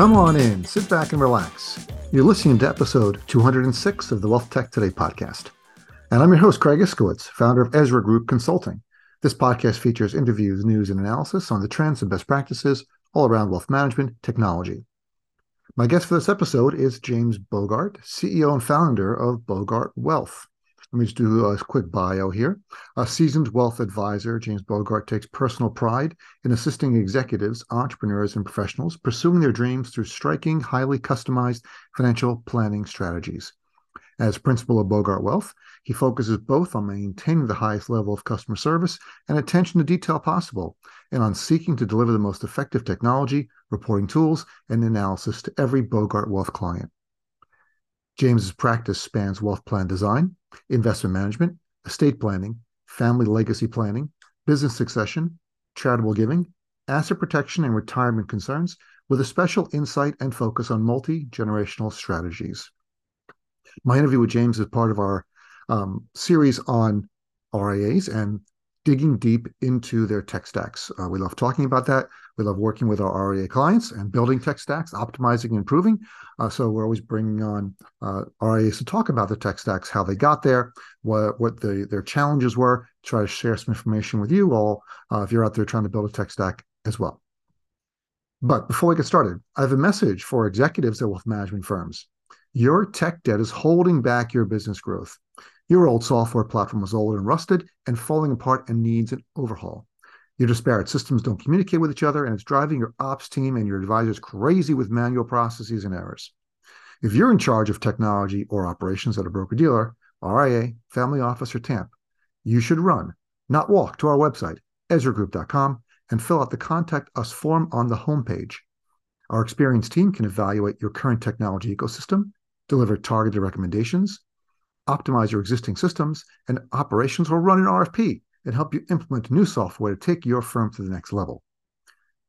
Come on in, sit back and relax. You're listening to episode 206 of the WealthTech Today podcast. And I'm your host, Craig Iskowitz, founder of Ezra Group Consulting. This podcast features interviews, news, and analysis on the trends and best practices all around wealth management technology. My guest for this episode is James Bogart, CEO and founder of Bogart Wealth. Let me just do a quick bio here. A seasoned wealth advisor, James Bogart takes personal pride in assisting executives, entrepreneurs, and professionals pursuing their dreams through striking, highly customized financial planning strategies. As principal of Bogart Wealth, he focuses both on maintaining the highest level of customer service and attention to detail possible, and on seeking to deliver the most effective technology, reporting tools, and analysis to every Bogart Wealth client. James's practice spans wealth plan design, investment management, estate planning, family legacy planning, business succession, charitable giving, asset protection, and retirement concerns, with a special insight and focus on multi generational strategies. My interview with James is part of our um, series on RIAs and digging deep into their tech stacks. Uh, we love talking about that. We love working with our RIA clients and building tech stacks, optimizing and improving. Uh, so we're always bringing on uh, RIAs to talk about the tech stacks, how they got there, what what the, their challenges were. Try to share some information with you all uh, if you're out there trying to build a tech stack as well. But before we get started, I have a message for executives at wealth management firms. Your tech debt is holding back your business growth. Your old software platform is old and rusted and falling apart and needs an overhaul. Your disparate systems don't communicate with each other, and it's driving your ops team and your advisors crazy with manual processes and errors. If you're in charge of technology or operations at a broker dealer, RIA, family office, or TAMP, you should run, not walk, to our website, ezragroup.com, and fill out the Contact Us form on the homepage. Our experienced team can evaluate your current technology ecosystem, deliver targeted recommendations, optimize your existing systems and operations, or run an RFP and help you implement new software to take your firm to the next level.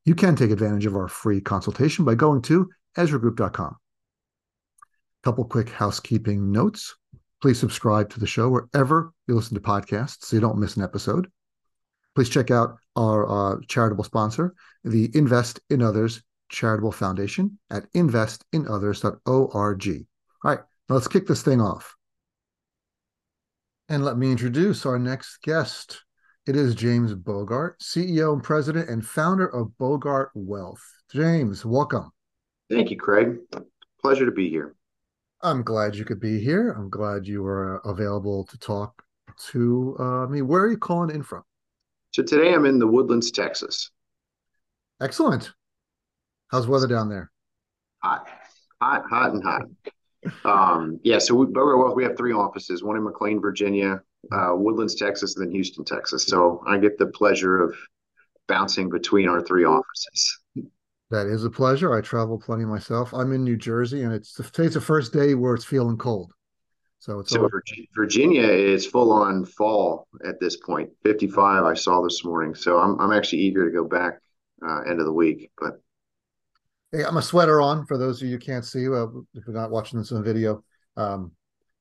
You can take advantage of our free consultation by going to ezragroup.com. Couple quick housekeeping notes. Please subscribe to the show wherever you listen to podcasts so you don't miss an episode. Please check out our uh, charitable sponsor, the Invest in Others Charitable Foundation at investinothers.org. All right, let's kick this thing off. And let me introduce our next guest. It is James Bogart, CEO and president and founder of Bogart Wealth. James, welcome. Thank you, Craig. Pleasure to be here. I'm glad you could be here. I'm glad you were available to talk to uh, me. Where are you calling in from? So today I'm in the Woodlands, Texas. Excellent. How's weather down there? Hot, hot, hot, and hot. Um, yeah, so we, well, we have three offices: one in McLean, Virginia, uh, Woodlands, Texas, and then Houston, Texas. So I get the pleasure of bouncing between our three offices. That is a pleasure. I travel plenty myself. I'm in New Jersey, and it's today's the first day where it's feeling cold. So it's so Virginia is full on fall at this point. 55, I saw this morning. So I'm I'm actually eager to go back uh, end of the week, but I got my sweater on for those of you who can't see. Well, if you're not watching this on video, um,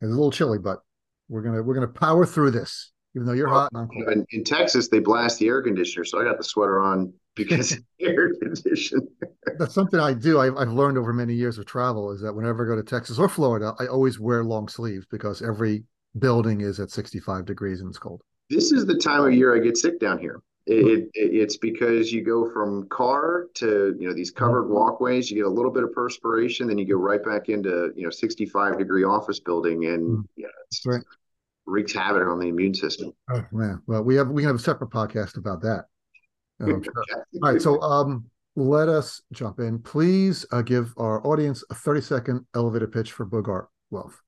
it's a little chilly, but we're gonna we're gonna power through this. Even though you're well, hot and I'm cold. In, in, Texas, they blast the air conditioner, so I got the sweater on because air conditioner. That's something I do. I've, I've learned over many years of travel is that whenever I go to Texas or Florida, I always wear long sleeves because every building is at 65 degrees and it's cold. This is the time of year I get sick down here. It, it, it's because you go from car to you know these covered mm-hmm. walkways. You get a little bit of perspiration, then you go right back into you know 65 degree office building, and mm. yeah, it's right. wreaks havoc on the immune system. Oh man, well we have we can have a separate podcast about that. Um, sure. All right, so um, let us jump in. Please uh, give our audience a 30 second elevator pitch for Bogart Wealth.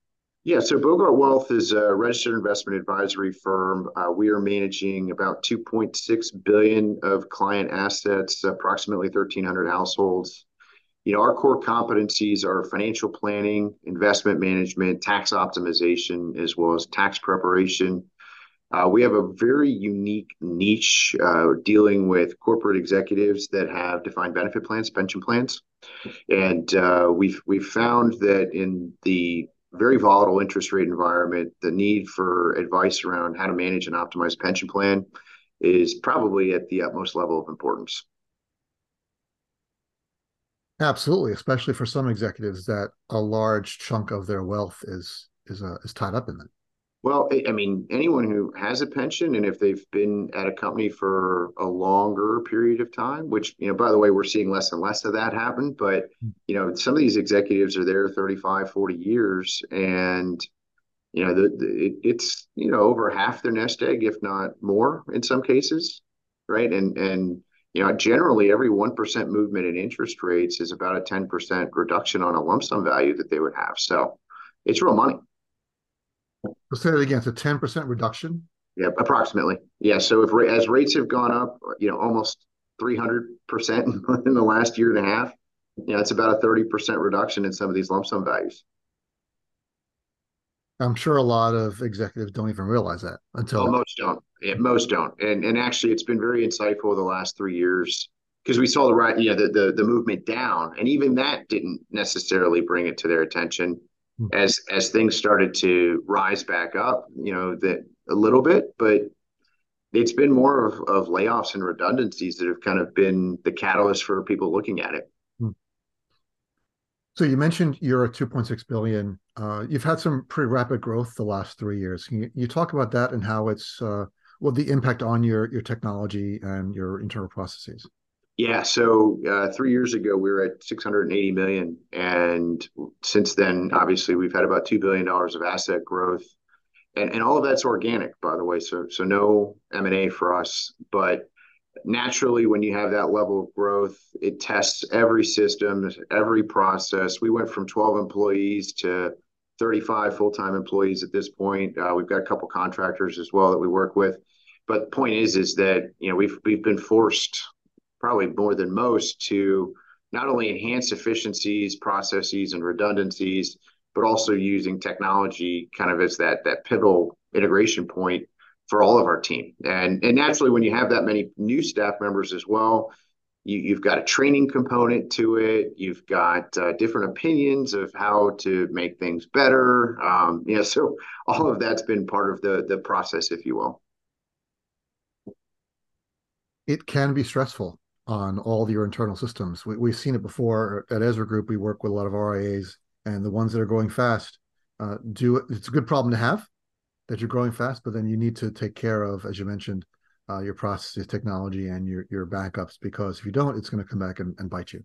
Yeah, so Bogart Wealth is a registered investment advisory firm. Uh, we are managing about 2.6 billion of client assets, approximately 1,300 households. You know, our core competencies are financial planning, investment management, tax optimization, as well as tax preparation. Uh, we have a very unique niche uh, dealing with corporate executives that have defined benefit plans, pension plans, and uh, we've we've found that in the very volatile interest rate environment, the need for advice around how to manage and optimize pension plan is probably at the utmost level of importance. Absolutely, especially for some executives that a large chunk of their wealth is is uh, is tied up in that. Well, I mean, anyone who has a pension and if they've been at a company for a longer period of time, which, you know, by the way, we're seeing less and less of that happen. But, hmm. you know, some of these executives are there 35, 40 years and, you know, the, the it's, you know, over half their nest egg, if not more in some cases. Right. And, and, you know, generally every 1% movement in interest rates is about a 10% reduction on a lump sum value that they would have. So it's real money. Let's say that again. It's a 10% reduction. Yeah, approximately. Yeah. So if as rates have gone up, you know, almost 300% in the last year and a half, yeah, it's about a 30% reduction in some of these lump sum values. I'm sure a lot of executives don't even realize that until oh, most don't. Yeah, most don't. And and actually, it's been very insightful the last three years because we saw the right, yeah, the, the the movement down, and even that didn't necessarily bring it to their attention as as things started to rise back up, you know, that a little bit, but it's been more of, of layoffs and redundancies that have kind of been the catalyst for people looking at it. Hmm. So you mentioned you're at 2.6 billion. Uh, you've had some pretty rapid growth the last three years. Can you, you talk about that and how it's uh, well the impact on your your technology and your internal processes? Yeah, so uh, three years ago we were at 680 million, and since then, obviously, we've had about two billion dollars of asset growth, and and all of that's organic, by the way. So so no M and A for us, but naturally, when you have that level of growth, it tests every system, every process. We went from 12 employees to 35 full-time employees at this point. Uh, we've got a couple contractors as well that we work with. But the point is, is that you know we've we've been forced probably more than most to not only enhance efficiencies, processes, and redundancies, but also using technology kind of as that that pivotal integration point for all of our team. And and naturally, when you have that many new staff members as well, you, have got a training component to it. You've got uh, different opinions of how to make things better. Um, so all of that's been part of the the process, if you will. It can be stressful on all of your internal systems. We, have seen it before at Ezra Group. We work with a lot of RIAs, and the ones that are growing fast uh, do it. It's a good problem to have that you're growing fast, but then you need to take care of, as you mentioned, uh, your processes, technology, and your your backups because if you don't, it's going to come back and, and bite you.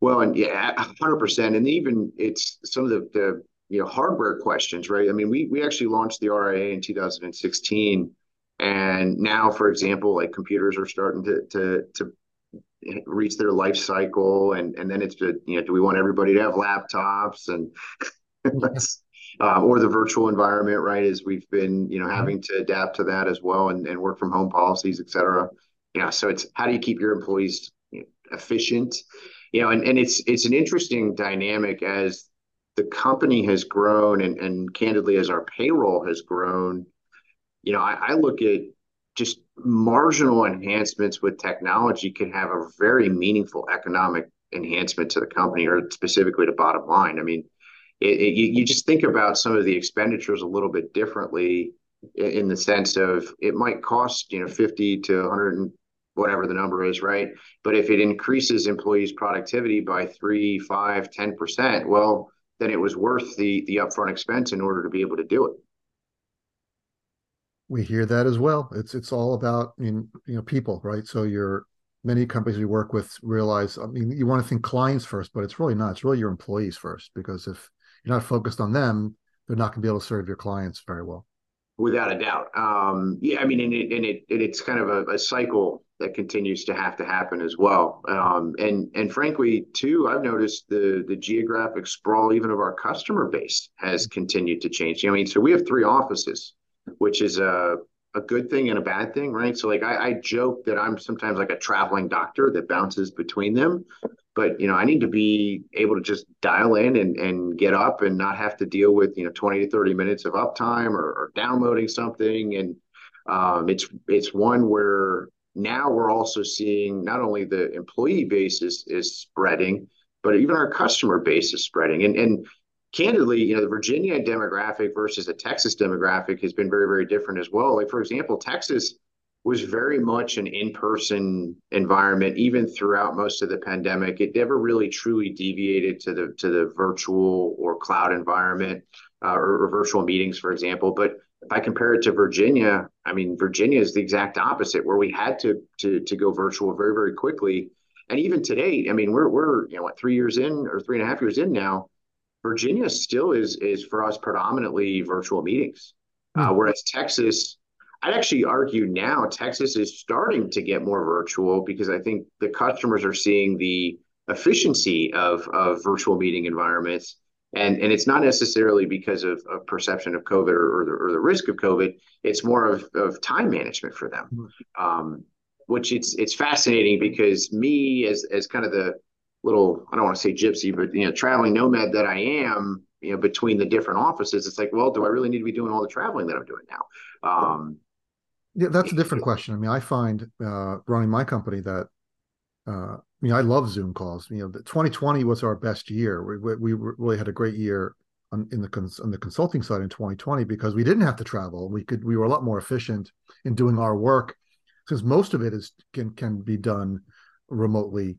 Well, and yeah, hundred percent, and even it's some of the, the you know hardware questions, right? I mean, we we actually launched the RIA in 2016, and now, for example, like computers are starting to to to reach their life cycle and and then it's just you know do we want everybody to have laptops and uh, or the virtual environment right as we've been you know having to adapt to that as well and, and work from home policies et cetera. Yeah so it's how do you keep your employees efficient? You know and, and it's it's an interesting dynamic as the company has grown and, and candidly as our payroll has grown. You know I, I look at just marginal enhancements with technology can have a very meaningful economic enhancement to the company or specifically to bottom line. I mean, it, it, you, just think about some of the expenditures a little bit differently in the sense of it might cost, you know, 50 to 100 and whatever the number is, right? But if it increases employees' productivity by three, five, 10%, well, then it was worth the the upfront expense in order to be able to do it we hear that as well. It's it's all about I mean, you know people, right? So your many companies we work with realize I mean you want to think clients first, but it's really not. It's really your employees first because if you're not focused on them, they're not going to be able to serve your clients very well. Without a doubt, um, yeah. I mean, and it and it, it's kind of a, a, cycle that continues to have to happen as well. Um, and and frankly, too, I've noticed the the geographic sprawl even of our customer base has continued to change. I mean, so we have three offices which is a a good thing and a bad thing, right? So like I, I joke that I'm sometimes like a traveling doctor that bounces between them, but you know I need to be able to just dial in and and get up and not have to deal with you know 20 to 30 minutes of uptime or, or downloading something. And um, it's it's one where now we're also seeing not only the employee base is is spreading, but even our customer base is spreading. And and candidly, you know, the Virginia demographic versus the Texas demographic has been very, very different as well. Like, for example, Texas, was very much an in-person environment, even throughout most of the pandemic. It never really truly deviated to the to the virtual or cloud environment uh, or, or virtual meetings, for example. But if I compare it to Virginia, I mean, Virginia is the exact opposite, where we had to to to go virtual very very quickly. And even today, I mean, we're we're you know what three years in or three and a half years in now. Virginia still is is for us predominantly virtual meetings, mm-hmm. uh, whereas Texas I'd actually argue now Texas is starting to get more virtual because I think the customers are seeing the efficiency of, of virtual meeting environments. And, and it's not necessarily because of, of perception of COVID or, or, the, or the risk of COVID. It's more of, of time management for them, mm-hmm. um, which it's it's fascinating because me as as kind of the little I don't want to say gypsy, but you know traveling nomad that I am, you know between the different offices, it's like, well, do I really need to be doing all the traveling that I'm doing now? Um, yeah, that's a different question. I mean, I find uh, running my company that uh, I mean, I love Zoom calls. You know, 2020 was our best year. We, we really had a great year on, in the cons- on the consulting side in 2020 because we didn't have to travel. We could we were a lot more efficient in doing our work since most of it is can can be done remotely.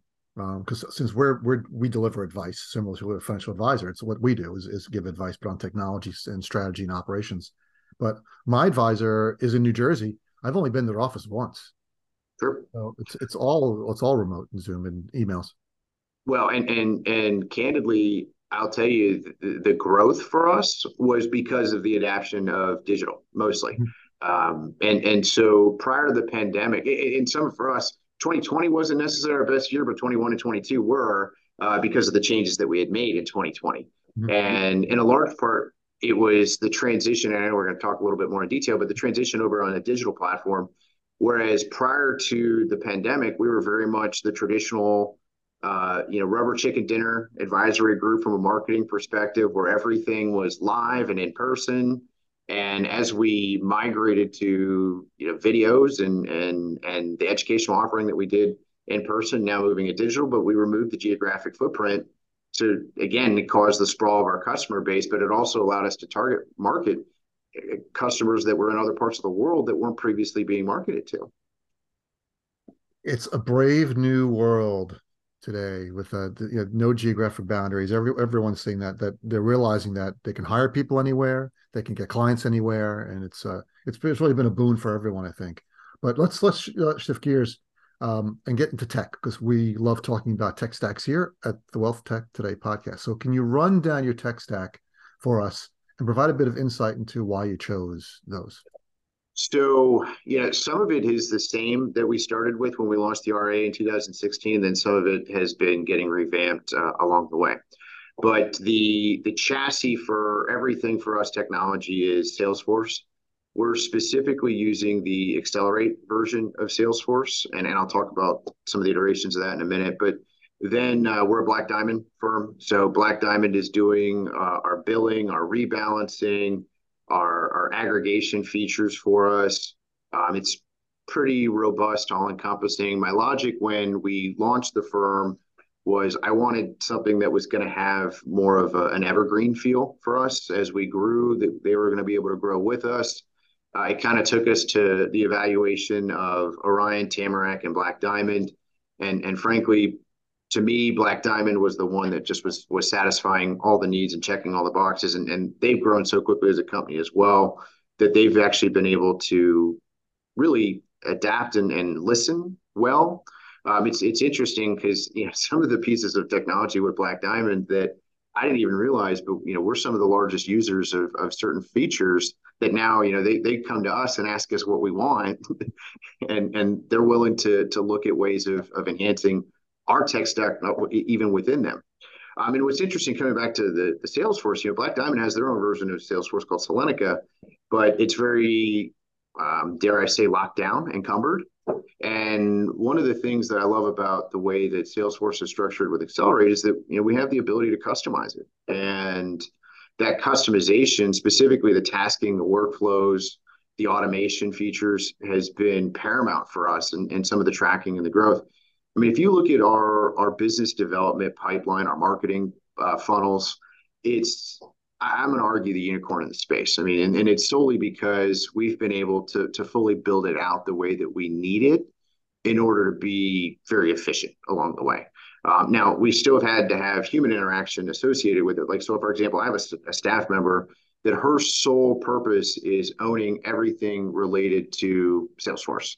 Because um, since we're we're we deliver advice similar to a financial advisor, it's what we do is is give advice, but on technology and strategy and operations. But my advisor is in New Jersey I've only been to their office once. Sure. So it's it's all it's all remote and Zoom and emails. Well, and and and candidly, I'll tell you, the, the growth for us was because of the adoption of digital, mostly. Mm-hmm. Um, and and so prior to the pandemic, and some for us, 2020 wasn't necessarily our best year, but 21 and 22 were uh, because of the changes that we had made in 2020. Mm-hmm. And in a large part, it was the transition. And I know we're going to talk a little bit more in detail, but the transition over on a digital platform. Whereas prior to the pandemic, we were very much the traditional, uh, you know, rubber chicken dinner advisory group from a marketing perspective, where everything was live and in person. And as we migrated to you know videos and and and the educational offering that we did in person, now moving to digital, but we removed the geographic footprint to again cause the sprawl of our customer base, but it also allowed us to target market uh, customers that were in other parts of the world that weren't previously being marketed to. It's a brave new world today with uh, you know, no geographic boundaries. Every everyone's saying that that they're realizing that they can hire people anywhere, they can get clients anywhere, and it's uh it's, it's really been a boon for everyone, I think. But let's let's uh, shift gears um, and get into tech because we love talking about tech stacks here at the WealthTech Today podcast. So, can you run down your tech stack for us and provide a bit of insight into why you chose those? So, yeah, some of it is the same that we started with when we launched the RA in 2016. Then some of it has been getting revamped uh, along the way. But the the chassis for everything for us technology is Salesforce. We're specifically using the Accelerate version of Salesforce, and, and I'll talk about some of the iterations of that in a minute. But then uh, we're a Black Diamond firm. So Black Diamond is doing uh, our billing, our rebalancing, our, our aggregation features for us. Um, it's pretty robust, all encompassing. My logic when we launched the firm was I wanted something that was going to have more of a, an evergreen feel for us as we grew, that they were going to be able to grow with us. Uh, it kind of took us to the evaluation of Orion, Tamarac, and Black Diamond, and and frankly, to me, Black Diamond was the one that just was was satisfying all the needs and checking all the boxes, and and they've grown so quickly as a company as well that they've actually been able to really adapt and, and listen well. Um, it's it's interesting because you know some of the pieces of technology with Black Diamond that I didn't even realize, but you know we're some of the largest users of, of certain features that now you know they, they come to us and ask us what we want and and they're willing to to look at ways of, of enhancing our tech stack even within them I mean, what's interesting coming back to the, the Salesforce, you know, Black Diamond has their own version of Salesforce called Salentica, but it's very, um, dare I say, locked down, encumbered. And one of the things that I love about the way that Salesforce is structured with Accelerate is that you know we have the ability to customize it, and that customization, specifically the tasking, the workflows, the automation features, has been paramount for us and, and some of the tracking and the growth. I mean, if you look at our business development pipeline, our marketing uh, funnels, it's I'm to argue the unicorn in the space. I mean, and, it's solely because we've been able to fully build it out the way that we need it in order to be very efficient along the way. Um, now, we still have had to have human interaction associated with it. Like, so for example, I have a staff member that her sole purpose is owning everything related to Salesforce.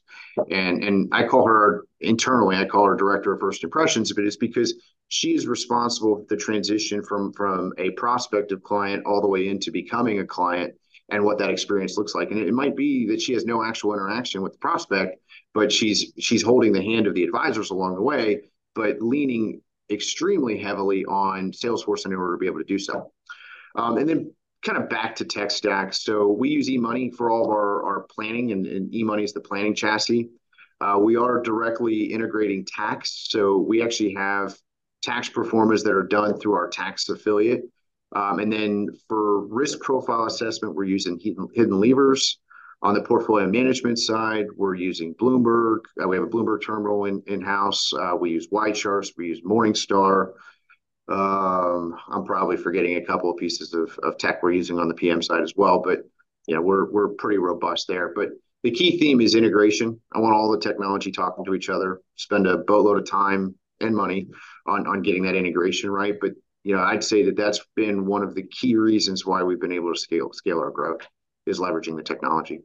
And, and I call her internally, I call her director of first impressions, but it's because she is responsible for the transition from, from a prospective client all the way into becoming a client and what that experience looks like. And it, might be that she has no actual interaction with the prospect, but she's she's holding the hand of the advisors along the way, but leaning extremely heavily on Salesforce in order to be able to do so. Um, and then kind of back to tech stack. So we use eMoney for all of our, our planning, and, and eMoney is the planning chassis. Uh, we are directly integrating tax. So we actually have tax performers that are done through our tax affiliate. Um, and then for risk profile assessment, we're using hidden, HiddenLevers. On the portfolio management side, we're using Bloomberg. Uh, we have a Bloomberg terminal in, in-house. Uh, we use YCharts. We use Morningstar. Um, I'm probably forgetting a couple of pieces of, tech we're using on the PM side as well, but you know, we're pretty robust there. But the key theme is integration. I want all the technology talking to each other, spend a boatload of time and money on getting that integration right. But you know, I'd say that that's been one of the key reasons why we've been able to scale our growth is leveraging the technology.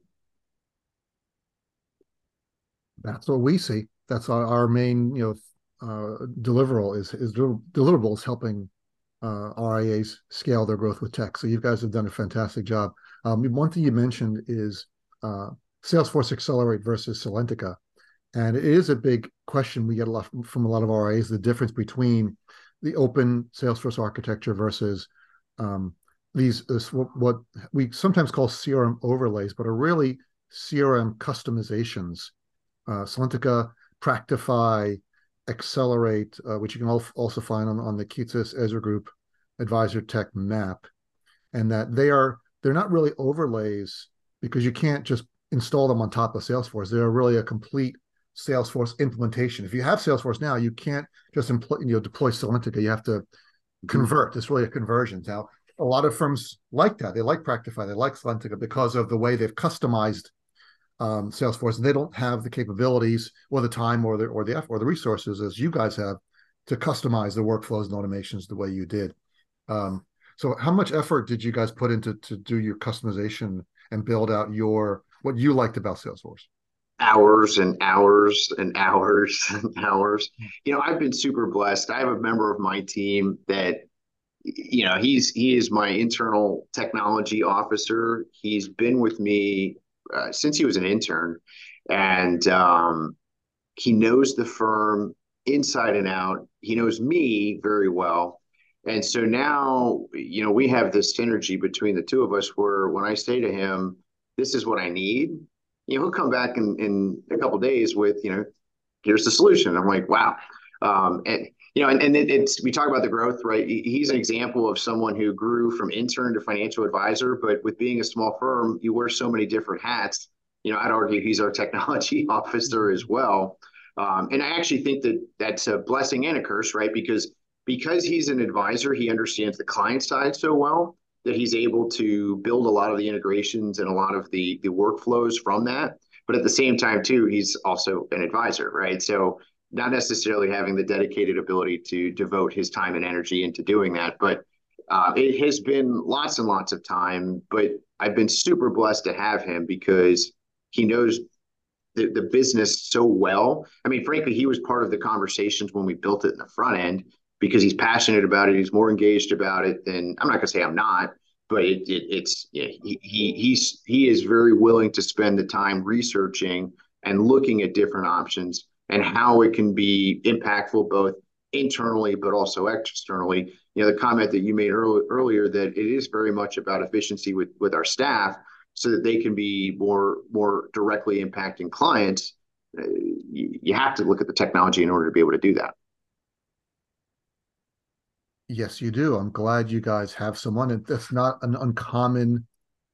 That's what we see. That's our main, you know, uh, deliverable is is deliverables helping uh, RIAs scale their growth with tech. So you guys have done a fantastic job. Um, one thing you mentioned is uh, Salesforce Accelerate versus Salentica, and it is a big question we get a lot from, from a lot of RIAs: the difference between the open Salesforce architecture versus um, these this, what, what we sometimes call CRM overlays, but are really CRM customizations. Uh, Salentica, Practifi, Accelerate, uh, which you can also find on, on the Kitces Ezra Group Advisor Tech map, and that they are they're not really overlays because you can't just install them on top of Salesforce. They're really a complete Salesforce implementation. If you have Salesforce now, you can't just employ, you know, deploy Salentica. You have to convert. It's really a conversion. Now, a lot of firms like that. They like Practifi. They like Salentica because of the way they've customized um, Salesforce, they don't have the capabilities or the time or the or the effort or the resources as you guys have to customize the workflows and automations the way you did. Um, so, how much effort did you guys put into to do your customization and build out your what you liked about Salesforce? Hours and hours and hours and hours. You know, I've been super blessed. I have a member of my team that you know he's he is my internal technology officer he's been with me uh, since he was an intern, and um, he knows the firm inside and out. He knows me very well. And so now, you know, we have this synergy between the two of us where when I say to him, this is what I need, you know, he'll come back in, in a couple days with, you know, here's the solution. I'm like, wow. Um, and you know, and, and it, it's we talk about the growth, right? He's an example of someone who grew from intern to financial advisor, but with being a small firm, you wear so many different hats. You know, I'd argue he's our technology officer as well. Um, and I actually think that that's a blessing and a curse, right? Because because he's an advisor, he understands the client side so well that he's able to build a lot of the integrations and a lot of the the workflows from that. But at the same time, too, he's also an advisor, right? So not necessarily having the dedicated ability to devote his time and energy into doing that. But uh, it has been lots and lots of time. But I've been super blessed to have him because he knows the, the business so well. I mean, frankly, he was part of the conversations when we built it in the front end because he's passionate about it. He's more engaged about it than I'm not going to say I'm not, but it, it, it's yeah, he, he he's he is very willing to spend the time researching and looking at different options and how it can be impactful both internally but also externally. You know, the comment that you made early, earlier that it is very much about efficiency with with our staff so that they can be more more directly impacting clients. Uh, you, you have to look at the technology in order to be able to do that. Yes, you do. I'm glad you guys have someone. And that's not an uncommon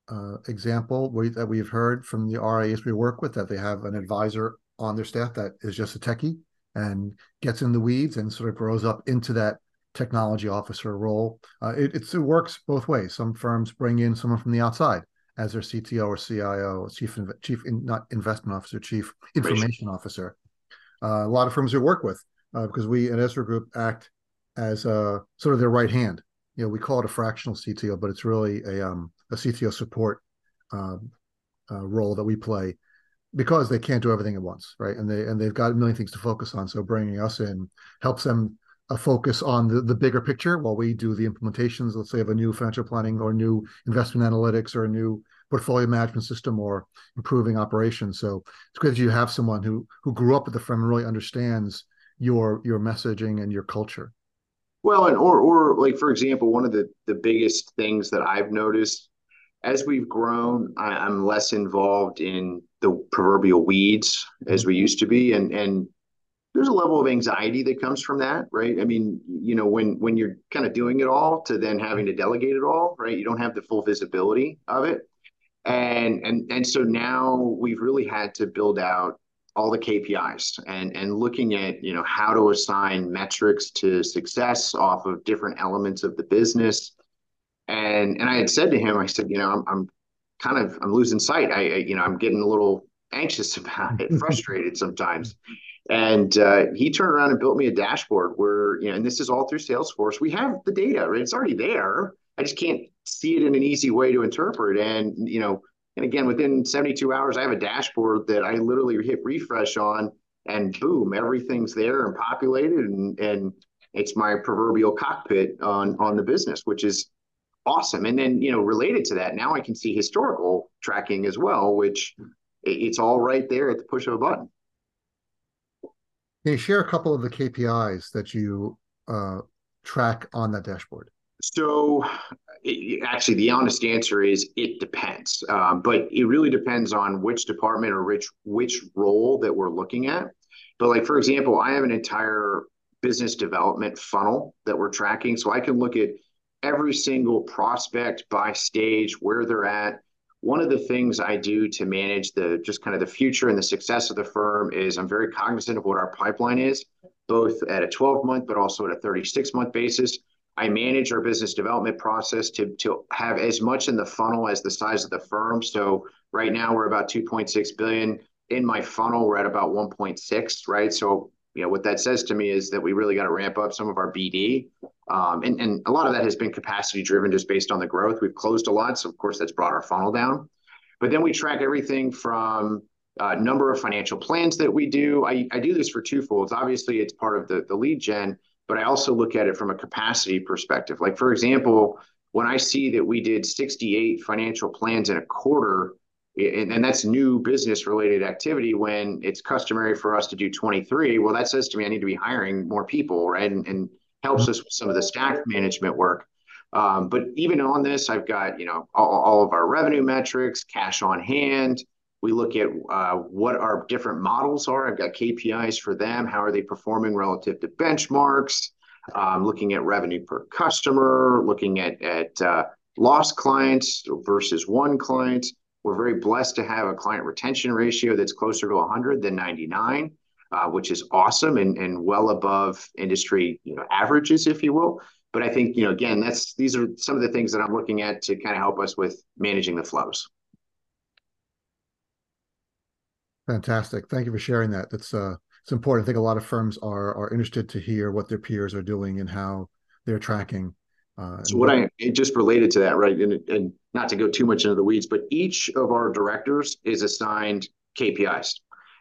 uh, example we, that we've heard from the RIAs we work with that they have an advisor on their staff that is just a techie and gets in the weeds and sort of grows up into that technology officer role. Uh, it, it works both ways. Some firms bring in someone from the outside as their CTO or CIO, chief chief in, not investment officer, chief information officer. Uh, a lot of firms we work with uh, because we at Ezra Group act as a, sort of their right hand. You know, we call it a fractional CTO, but it's really a um, a CTO support um, uh, role that we play because they can't do everything at once, right? And they and they've got a million things to focus on. So bringing us in helps them uh, focus on the, the bigger picture while we do the implementations, let's say of a new financial planning or new investment analytics or a new portfolio management system or improving operations. So it's great that you have someone who who grew up at the firm and really understands your your messaging and your culture. Well, and or or like for example, one of the the biggest things that I've noticed as we've grown, I, am less involved in the proverbial weeds as we used to be, and and there's a level of anxiety that comes from that, right? I mean, you know, when when you're kind of doing it all to then having to delegate it all, right? You don't have the full visibility of it, and and and so now we've really had to build out all the KPIs and and looking at you know how to assign metrics to success off of different elements of the business and and I had said to him, I said, you know, I'm, I'm kind of I'm losing sight. I, I, you know I'm getting a little anxious about it, frustrated sometimes. And uh, he turned around and built me a dashboard where you know, and this is all through Salesforce. We have the data, right? It's already there. I just can't see it in an easy way to interpret. And you know, and again, within 72 hours, I have a dashboard that I literally hit refresh on, and boom, everything's there and populated, and and it's my proverbial cockpit on on the business, which is awesome. And then, you know, related to that, now I can see historical tracking as well, which it's all right there at the push of a button. Can you share a couple of the KPIs that you uh, track on that dashboard? So, it, actually, the honest answer is it depends, um, but it really depends on which department or which which role that we're looking at. But like for example, I have an entire business development funnel that we're tracking, so I can look at every single prospect by stage, where they're at. One of the things I do to manage the just kind of the future and the success of the firm is I'm very cognizant of what our pipeline is, both at a 12 month, but also at a 36 month basis. I manage our business development process to, to have as much in the funnel as the size of the firm. So right now we're about 2.6 billion. In my funnel, we're at about 1.6, right? So you know what that says to me is that we really got to ramp up some of our BD, um, and and a lot of that has been capacity driven just based on the growth. We've closed a lot, so of course that's brought our funnel down. But then we track everything from uh, number of financial plans that we do. I, I do this for twofolds. Obviously, it's part of the the lead gen, but I also look at it from a capacity perspective. Like for example, when I see that we did 68 financial plans in a quarter and that's new business related activity when it's customary for us to do 23 well that says to me i need to be hiring more people right? And, and helps us with some of the staff management work. Um, but even on this i've got you know all, all, of our revenue metrics cash on hand. We look at uh, what our different models are. I've got kpis for them. How are they performing relative to benchmarks? Um, looking at revenue per customer looking at at uh, lost clients versus won client we're very blessed to have a client retention ratio that's closer to 100 than 99, uh, which is awesome and, and well above industry you know, averages, if you will. But I think, you know, again, that's these are some of the things that I'm looking at to kind of help us with managing the flows. Fantastic. Thank you for sharing that. That's uh it's important. I think a lot of firms are are interested to hear what their peers are doing and how they're tracking uh, so what I just related to that, right, and, and not to go too much into the weeds, but each of our directors is assigned KPIs,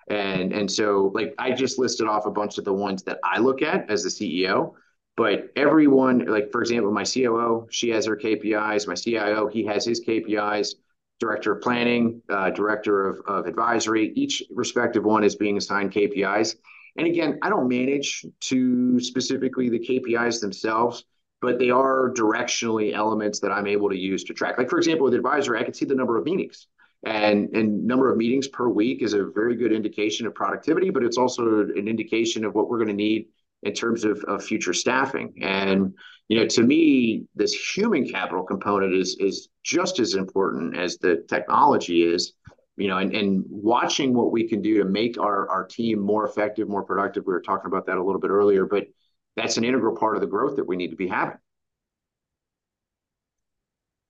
and and so like I just listed off a bunch of the ones that I look at as the CEO, but everyone, like for example, my COO, she has her KPIs. My CIO, he has his KPIs. Director of Planning, uh, Director of, of Advisory, each respective one is being assigned KPIs. And again, I don't manage to specifically the KPIs themselves but they are directionally elements that I'm able to use to track. Like for example, with advisory, I can see the number of meetings. And, and number of meetings per week is a very good indication of productivity, but it's also an indication of what we're going to need in terms of, of future staffing. And you know, to me, this human capital component is is just as important as the technology is. You know, and, and watching what we can do to make our, our team more effective, more productive. We were talking about that a little bit earlier, but that's an integral part of the growth that we need to be having.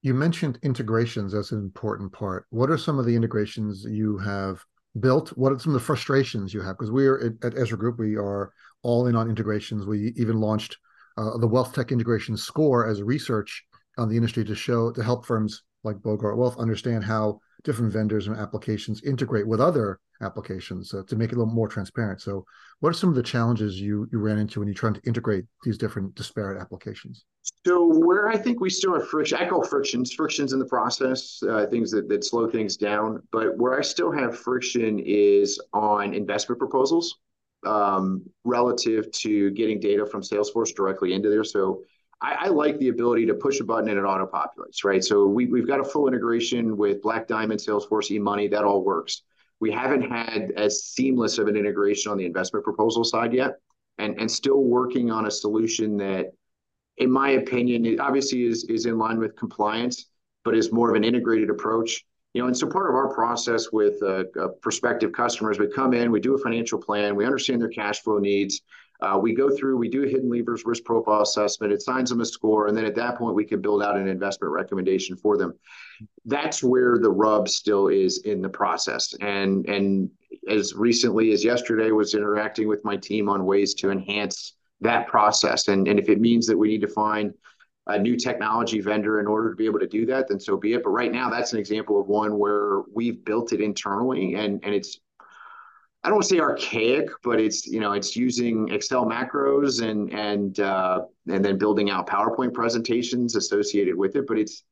You mentioned integrations as an important part. What are some of the integrations you have built? What are some of the frustrations you have? Because we are at, Ezra Group, we are all in on integrations. We even launched uh, the Wealth Tech Integration Score as research on the industry to show to help firms like Bogart Wealth understand how different vendors and applications integrate with other applications uh, to make it a little more transparent. So, what are some of the challenges you you ran into when you're trying to integrate these different disparate applications? So, where I think we still have friction, call frictions, frictions in the process, uh, things that, that slow things down. But where I still have friction is on investment proposals um, relative to getting data from Salesforce directly into there. So, I, I, like the ability to push a button and it auto populates, right? So we, we've got a full integration with Black Diamond, Salesforce, eMoney, that all works. We haven't had as seamless of an integration on the investment proposal side yet, and, still working on a solution that, in my opinion, it obviously is, in line with compliance, but is more of an integrated approach. You know, and so part of our process with uh, uh, prospective customers, we come in, we do a financial plan, we understand their cash flow needs, Uh, we go through, we do a HiddenLevers risk profile assessment. It assigns them a score, and then at that point, we can build out an investment recommendation for them. That's where the rub still is in the process. And and as recently as yesterday, was interacting with my team on ways to enhance that process. And and if it means that we need to find a new technology vendor in order to be able to do that, then so be it. But right now, that's an example of one where we've built it internally, and and it's I don't want to say archaic, but it's you know it's using Excel macros and and uh, and then building out PowerPoint presentations associated with it. But it's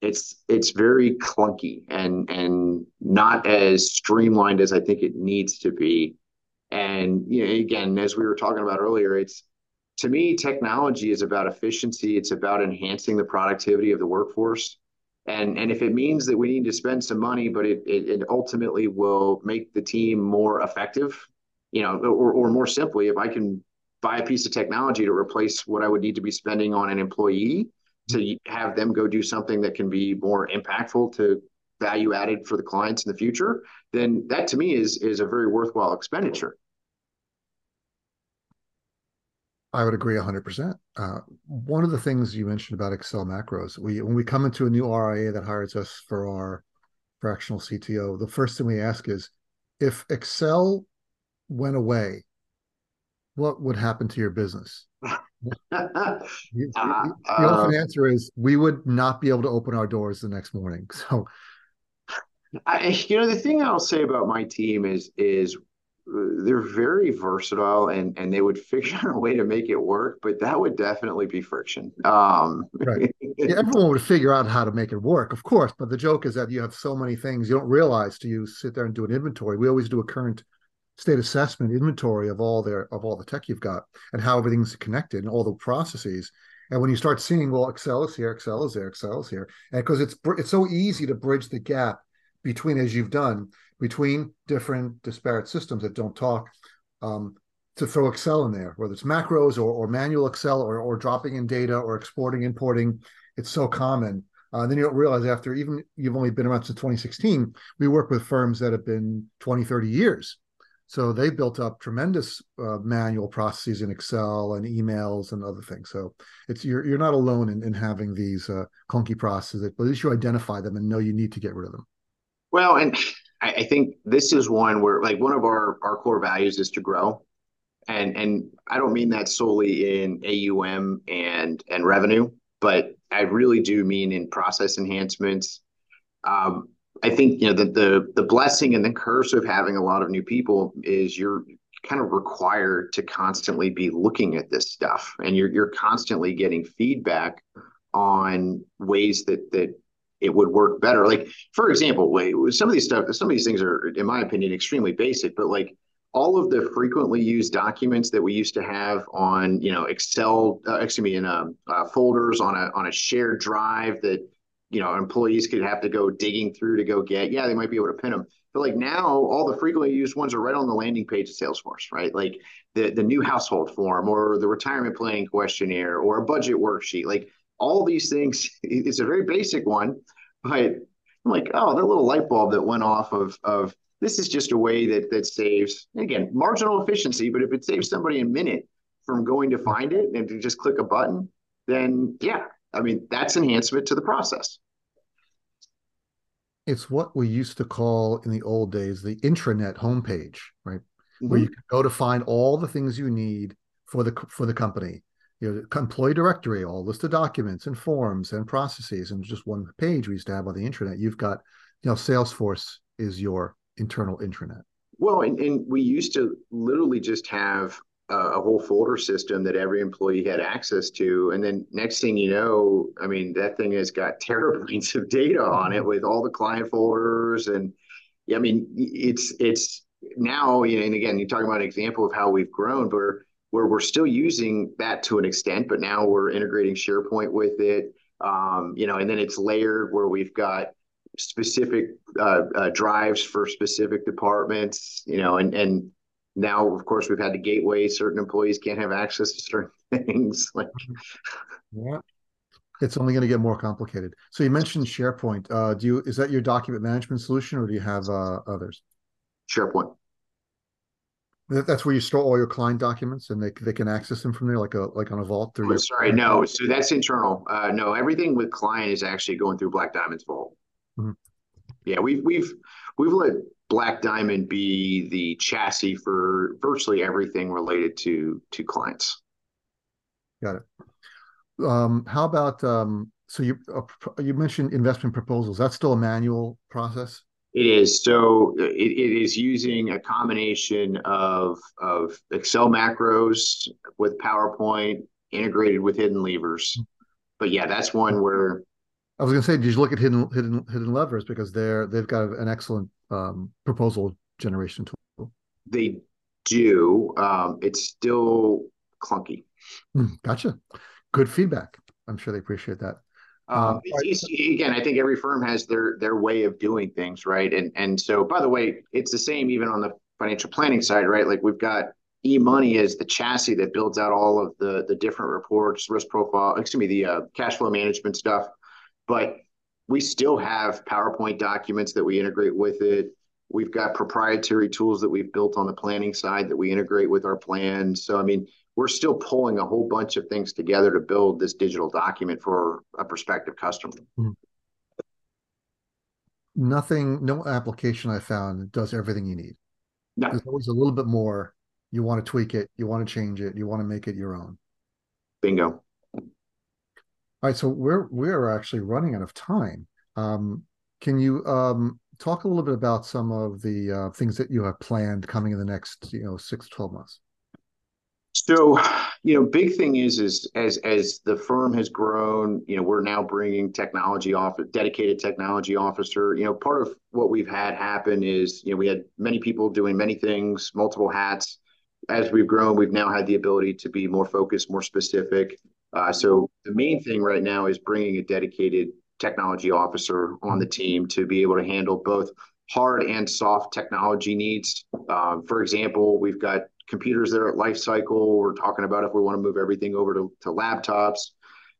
it's it's very clunky and and not as streamlined as I think it needs to be. And you know, again, as we were talking about earlier, it's to me technology is about efficiency. It's about enhancing the productivity of the workforce and and if it means that we need to spend some money, but it it, it ultimately will make the team more effective, you know, or or more simply, if I can buy a piece of technology to replace what I would need to be spending on an employee to have them go do something that can be more impactful to value added for the clients in the future, then that to me is is a very worthwhile expenditure. I would agree 100%. Uh, one of the things you mentioned about Excel macros, we when we come into a new RIA that hires us for our fractional CTO, the first thing we ask is if Excel went away, what would happen to your business? the, the, uh, often uh, answer is we would not be able to open our doors the next morning. So I, you know, the thing I'll say about my team is is they're very versatile and and they would figure out a way to make it work but that would definitely be friction. Um right. Yeah, everyone would figure out how to make it work of course but the joke is that you have so many things you don't realize till you sit there and do an inventory. We always do a current state assessment inventory of all their of all the tech you've got and how everything's connected and all the processes. And when you start seeing well excel is here excel is there excel is here and because it's it's so easy to bridge the gap between as you've done between different disparate systems that don't talk um, to throw Excel in there, whether it's macros or, or manual Excel or, or dropping in data or exporting, importing. It's so common. Uh, then you don't realize after even you've only been around since 2016, we work with firms that have been 20, 30 years. So they built up tremendous uh, manual processes in Excel and emails and other things. So it's you're you're not alone in, in having these uh, clunky processes, but at least you identify them and know you need to get rid of them. Well, and I, I think this is one where like one of our our core values is to grow, and and I don't mean that solely in AUM and and revenue, but I really do mean in process enhancements. Um, I think you know the the the blessing and the curse of having a lot of new people is you're kind of required to constantly be looking at this stuff, and you're you're constantly getting feedback on ways that that it would work better. Like for example, some of these stuff, some of these things are, in my opinion, extremely basic. But like all of the frequently used documents that we used to have on, you know, Excel, uh, excuse me, in um, uh, folders on a on a shared drive that you know employees could have to go digging through to go get. Yeah, they might be able to pin them. But like now, all the frequently used ones are right on the landing page of Salesforce, right? Like the the new household form or the retirement planning questionnaire or a budget worksheet. Like all these things. It's a very basic one, but I'm like, oh, that little light bulb that went off of of this is just a way that that saves again marginal efficiency, but if it saves somebody a minute from going to find it and to just click a button, then yeah, I mean, that's enhancement to the process. It's what we used to call in the old days the intranet homepage, right? Mm-hmm. Where you can go to find all the things you need for the for the company. You know, employee directory, all list of documents and forms and processes, and just one page we used to have on the intranet. You've got, you know, Salesforce is your internal intranet. Well, and, and we used to literally just have a whole folder system that every employee had access to. And then next thing you know, I mean, that thing has got terabytes of data on it mm-hmm. with all the client folders. And I mean, it's, it's now, you know, and again, you're talking about an example of how we've grown, but where we're still using that to an extent, but now we're integrating SharePoint with it. Um, you know, and then it's layered where we've got specific uh, uh, drives for specific departments, you know, and and now of course we've had the gateway. Certain employees can't have access to certain things. Like yeah. It's only going to get more complicated. So you mentioned SharePoint. Uh, do you is that your document management solution or do you have uh, others? SharePoint that's where you store all your client documents and they, they can access them from there like a like on a vault through oh, sorry no so that's internal uh, no everything with client is actually going through Black Diamond's vault mm-hmm. yeah we've we've we've let Black Diamond be the chassis for virtually everything related to to clients. Got it. Um, how about um, so you uh, you mentioned investment proposals? That's still a manual process. It is. So it, it is using a combination of of Excel macros with PowerPoint integrated with HiddenLevers. But yeah, that's one where I was going to say, did you look at hidden hidden HiddenLevers because they're they've got an excellent um, proposal generation tool? They do. Um, it's still clunky. Mm, gotcha. Good feedback. I'm sure they appreciate that. Um, it's, it's, again, I think every firm has their their way of doing things, right? And and so, by the way, it's the same even on the financial planning side, right? Like we've got eMoney as the chassis that builds out all of the the different reports, risk profile, excuse me, the uh, cash flow management stuff. But we still have PowerPoint documents that we integrate with it. We've got proprietary tools that we've built on the planning side that we integrate with our plans. So, I mean, we're still pulling a whole bunch of things together to build this digital document for a prospective customer. Mm-hmm. Nothing, no application I found does everything you need. No. There's always a little bit more. You want to tweak it, you want to change it, you want to make it your own. Bingo. All right, so we're we're actually running out of time. Um, can you um, talk a little bit about some of the uh, things that you have planned coming in the next, you know, six to twelve months? So, you know, big thing is is as as the firm has grown, you know, we're now bringing technology off, dedicated technology officer. You know, part of what we've had happen is, you know, we had many people doing many things, multiple hats. As we've grown, we've now had the ability to be more focused, more specific. Uh, so the main thing right now is bringing a dedicated technology officer on the team to be able to handle both hard and soft technology needs. Um, for example, we've got computers that are at life cycle. We're talking about if we want to move everything over to, to laptops.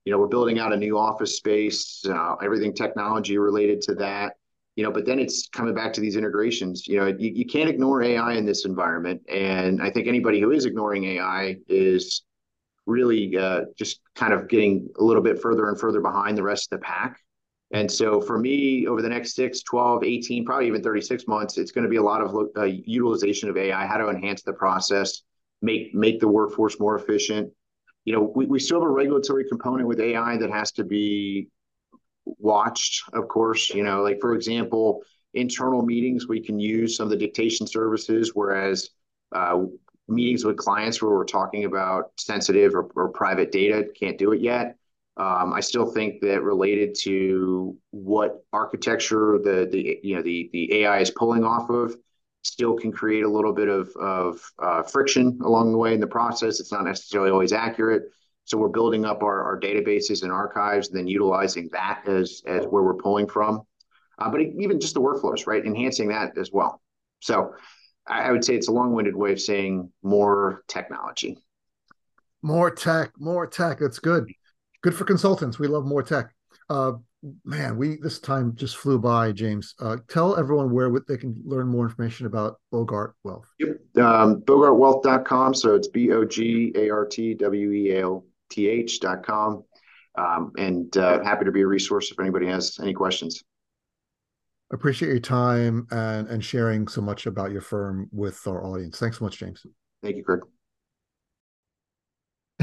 You know, we're building out a new office space, uh, everything technology related to that. You know, but then it's coming back to these integrations. You know, you, you can't ignore AI in this environment. And I think anybody who is ignoring AI is really uh, just kind of getting a little bit further and further behind the rest of the pack. And so for me, over the next 6, 12, 18, probably even 36 months, it's going to be a lot of uh, utilization of AI, how to enhance the process, make make the workforce more efficient. You know, we, we still have a regulatory component with AI that has to be watched, of course. You know, like for example, internal meetings, we can use some of the dictation services, whereas uh, meetings with clients where we're talking about sensitive or, or private data, can't do it yet. Um, I still think that related to what architecture the the you know the the AI is pulling off of, still can create a little bit of of uh, friction along the way in the process. It's not necessarily always accurate. So we're building up our, our databases and archives, and then utilizing that as as where we're pulling from. Uh, but even just the workflows, right? Enhancing that as well. So I would say it's a long-winded way of saying more technology. More tech, more tech. That's good. Good for consultants. We love more tech. Uh, man, we this time just flew by, James. Uh, tell everyone where they can learn more information about Bogart Wealth. Yep. Um, BogartWealth.com. So it's B O G A R T W E A L T H.com. Um, and uh, happy to be a resource if anybody has any questions. Appreciate your time and, and sharing so much about your firm with our audience. Thanks so much, James. Thank you, Craig.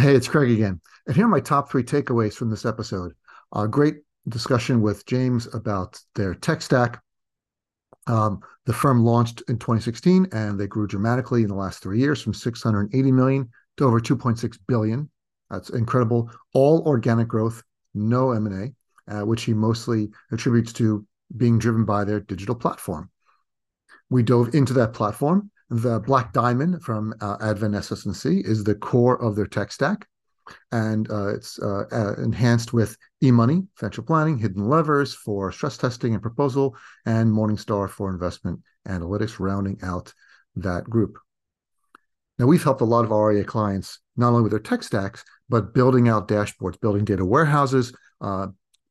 Hey, it's Craig again. And here are my top three takeaways from this episode. A great discussion with James about their tech stack. Um, the firm launched in 2016 and they grew dramatically in the last three years from 680 million to over 2.6 billion. That's incredible. All organic growth, no M&A, uh, which he mostly attributes to being driven by their digital platform. We dove into that platform. The Black Diamond from uh, SS&C is the core of their tech stack, and uh, it's uh, uh, enhanced with eMoney, financial planning, HiddenLevers for stress testing and proposal, and Morningstar for investment analytics, rounding out that group. Now, we've helped a lot of RIA clients not only with their tech stacks, but building out dashboards, building data warehouses uh,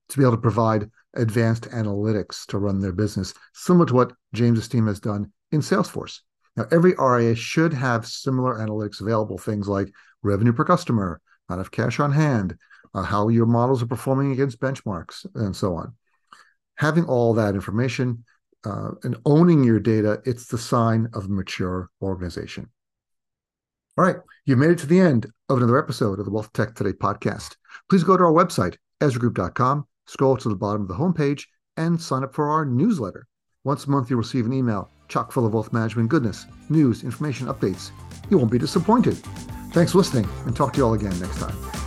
to be able to provide advanced analytics to run their business, similar to what James's team has done in Salesforce. Now, every RIA should have similar analytics available, things like revenue per customer, amount of cash on hand, uh, how your models are performing against benchmarks, and so on. Having all that information uh, and owning your data, it's the sign of a mature organization. All right, you've made it to the end of another episode of the WealthTech Today podcast. Please go to our website, ezragroup.com, scroll to the bottom of the homepage, and sign up for our newsletter. Once a month, you'll receive an email chock full of wealth management goodness, news, information, updates. You won't be disappointed. Thanks for listening, and talk to you all again next time.